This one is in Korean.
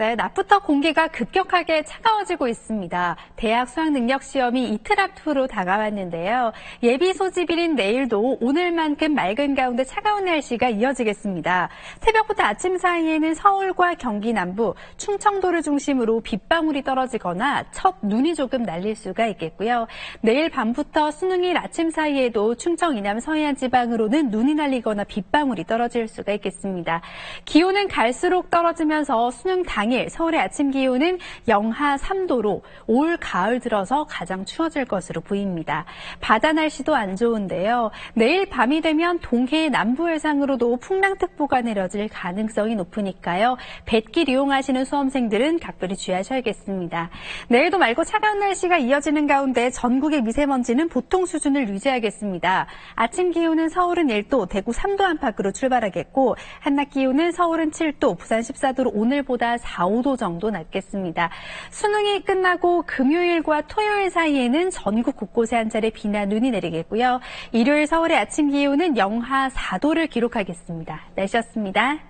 네, 낮부터 공기가 급격하게 차가워지고 있습니다. 대학 수학 능력 시험이 이틀 앞으로 다가왔는데요. 예비 소집일인 내일도 오늘만큼 맑은 가운데 차가운 날씨가 이어지겠습니다. 새벽부터 아침 사이에는 서울과 경기 남부, 충청도를 중심으로 빗방울이 떨어지거나 첫 눈이 조금 날릴 수가 있겠고요. 내일 밤부터 수능일 아침 사이에도 충청 이남 서해안 지방으로는 눈이 날리거나 빗방울이 떨어질 수가 있겠습니다. 기온은 갈수록 떨어지면서 수능 당 당일 서울의 아침 기온은 영하 3도로 올 가을 들어서 가장 추워질 것으로 보입니다. 바다 날씨도 안 좋은데요. 내일 밤이 되면 동해 남부 해상으로도 풍랑특보가 내려질 가능성이 높으니까요. 뱃길 이용하시는 수험생들은 각별히 주의하셔야겠습니다. 내일도 맑고 차가운 날씨가 이어지는 가운데 전국의 미세먼지는 보통 수준을 유지하겠습니다. 아침 기온은 서울은 1도, 대구 3도 안팎으로 출발하겠고 한낮 기온은 서울은 7도, 부산 14도로 오늘보다 4 4, 5도 정도 낮겠습니다. 수능이 끝나고 금요일과 토요일 사이에는 전국 곳곳에 한 차례 비나 눈이 내리겠고요. 일요일 서울의 아침 기온은 영하 4도를 기록하겠습니다. 날씨였습니다.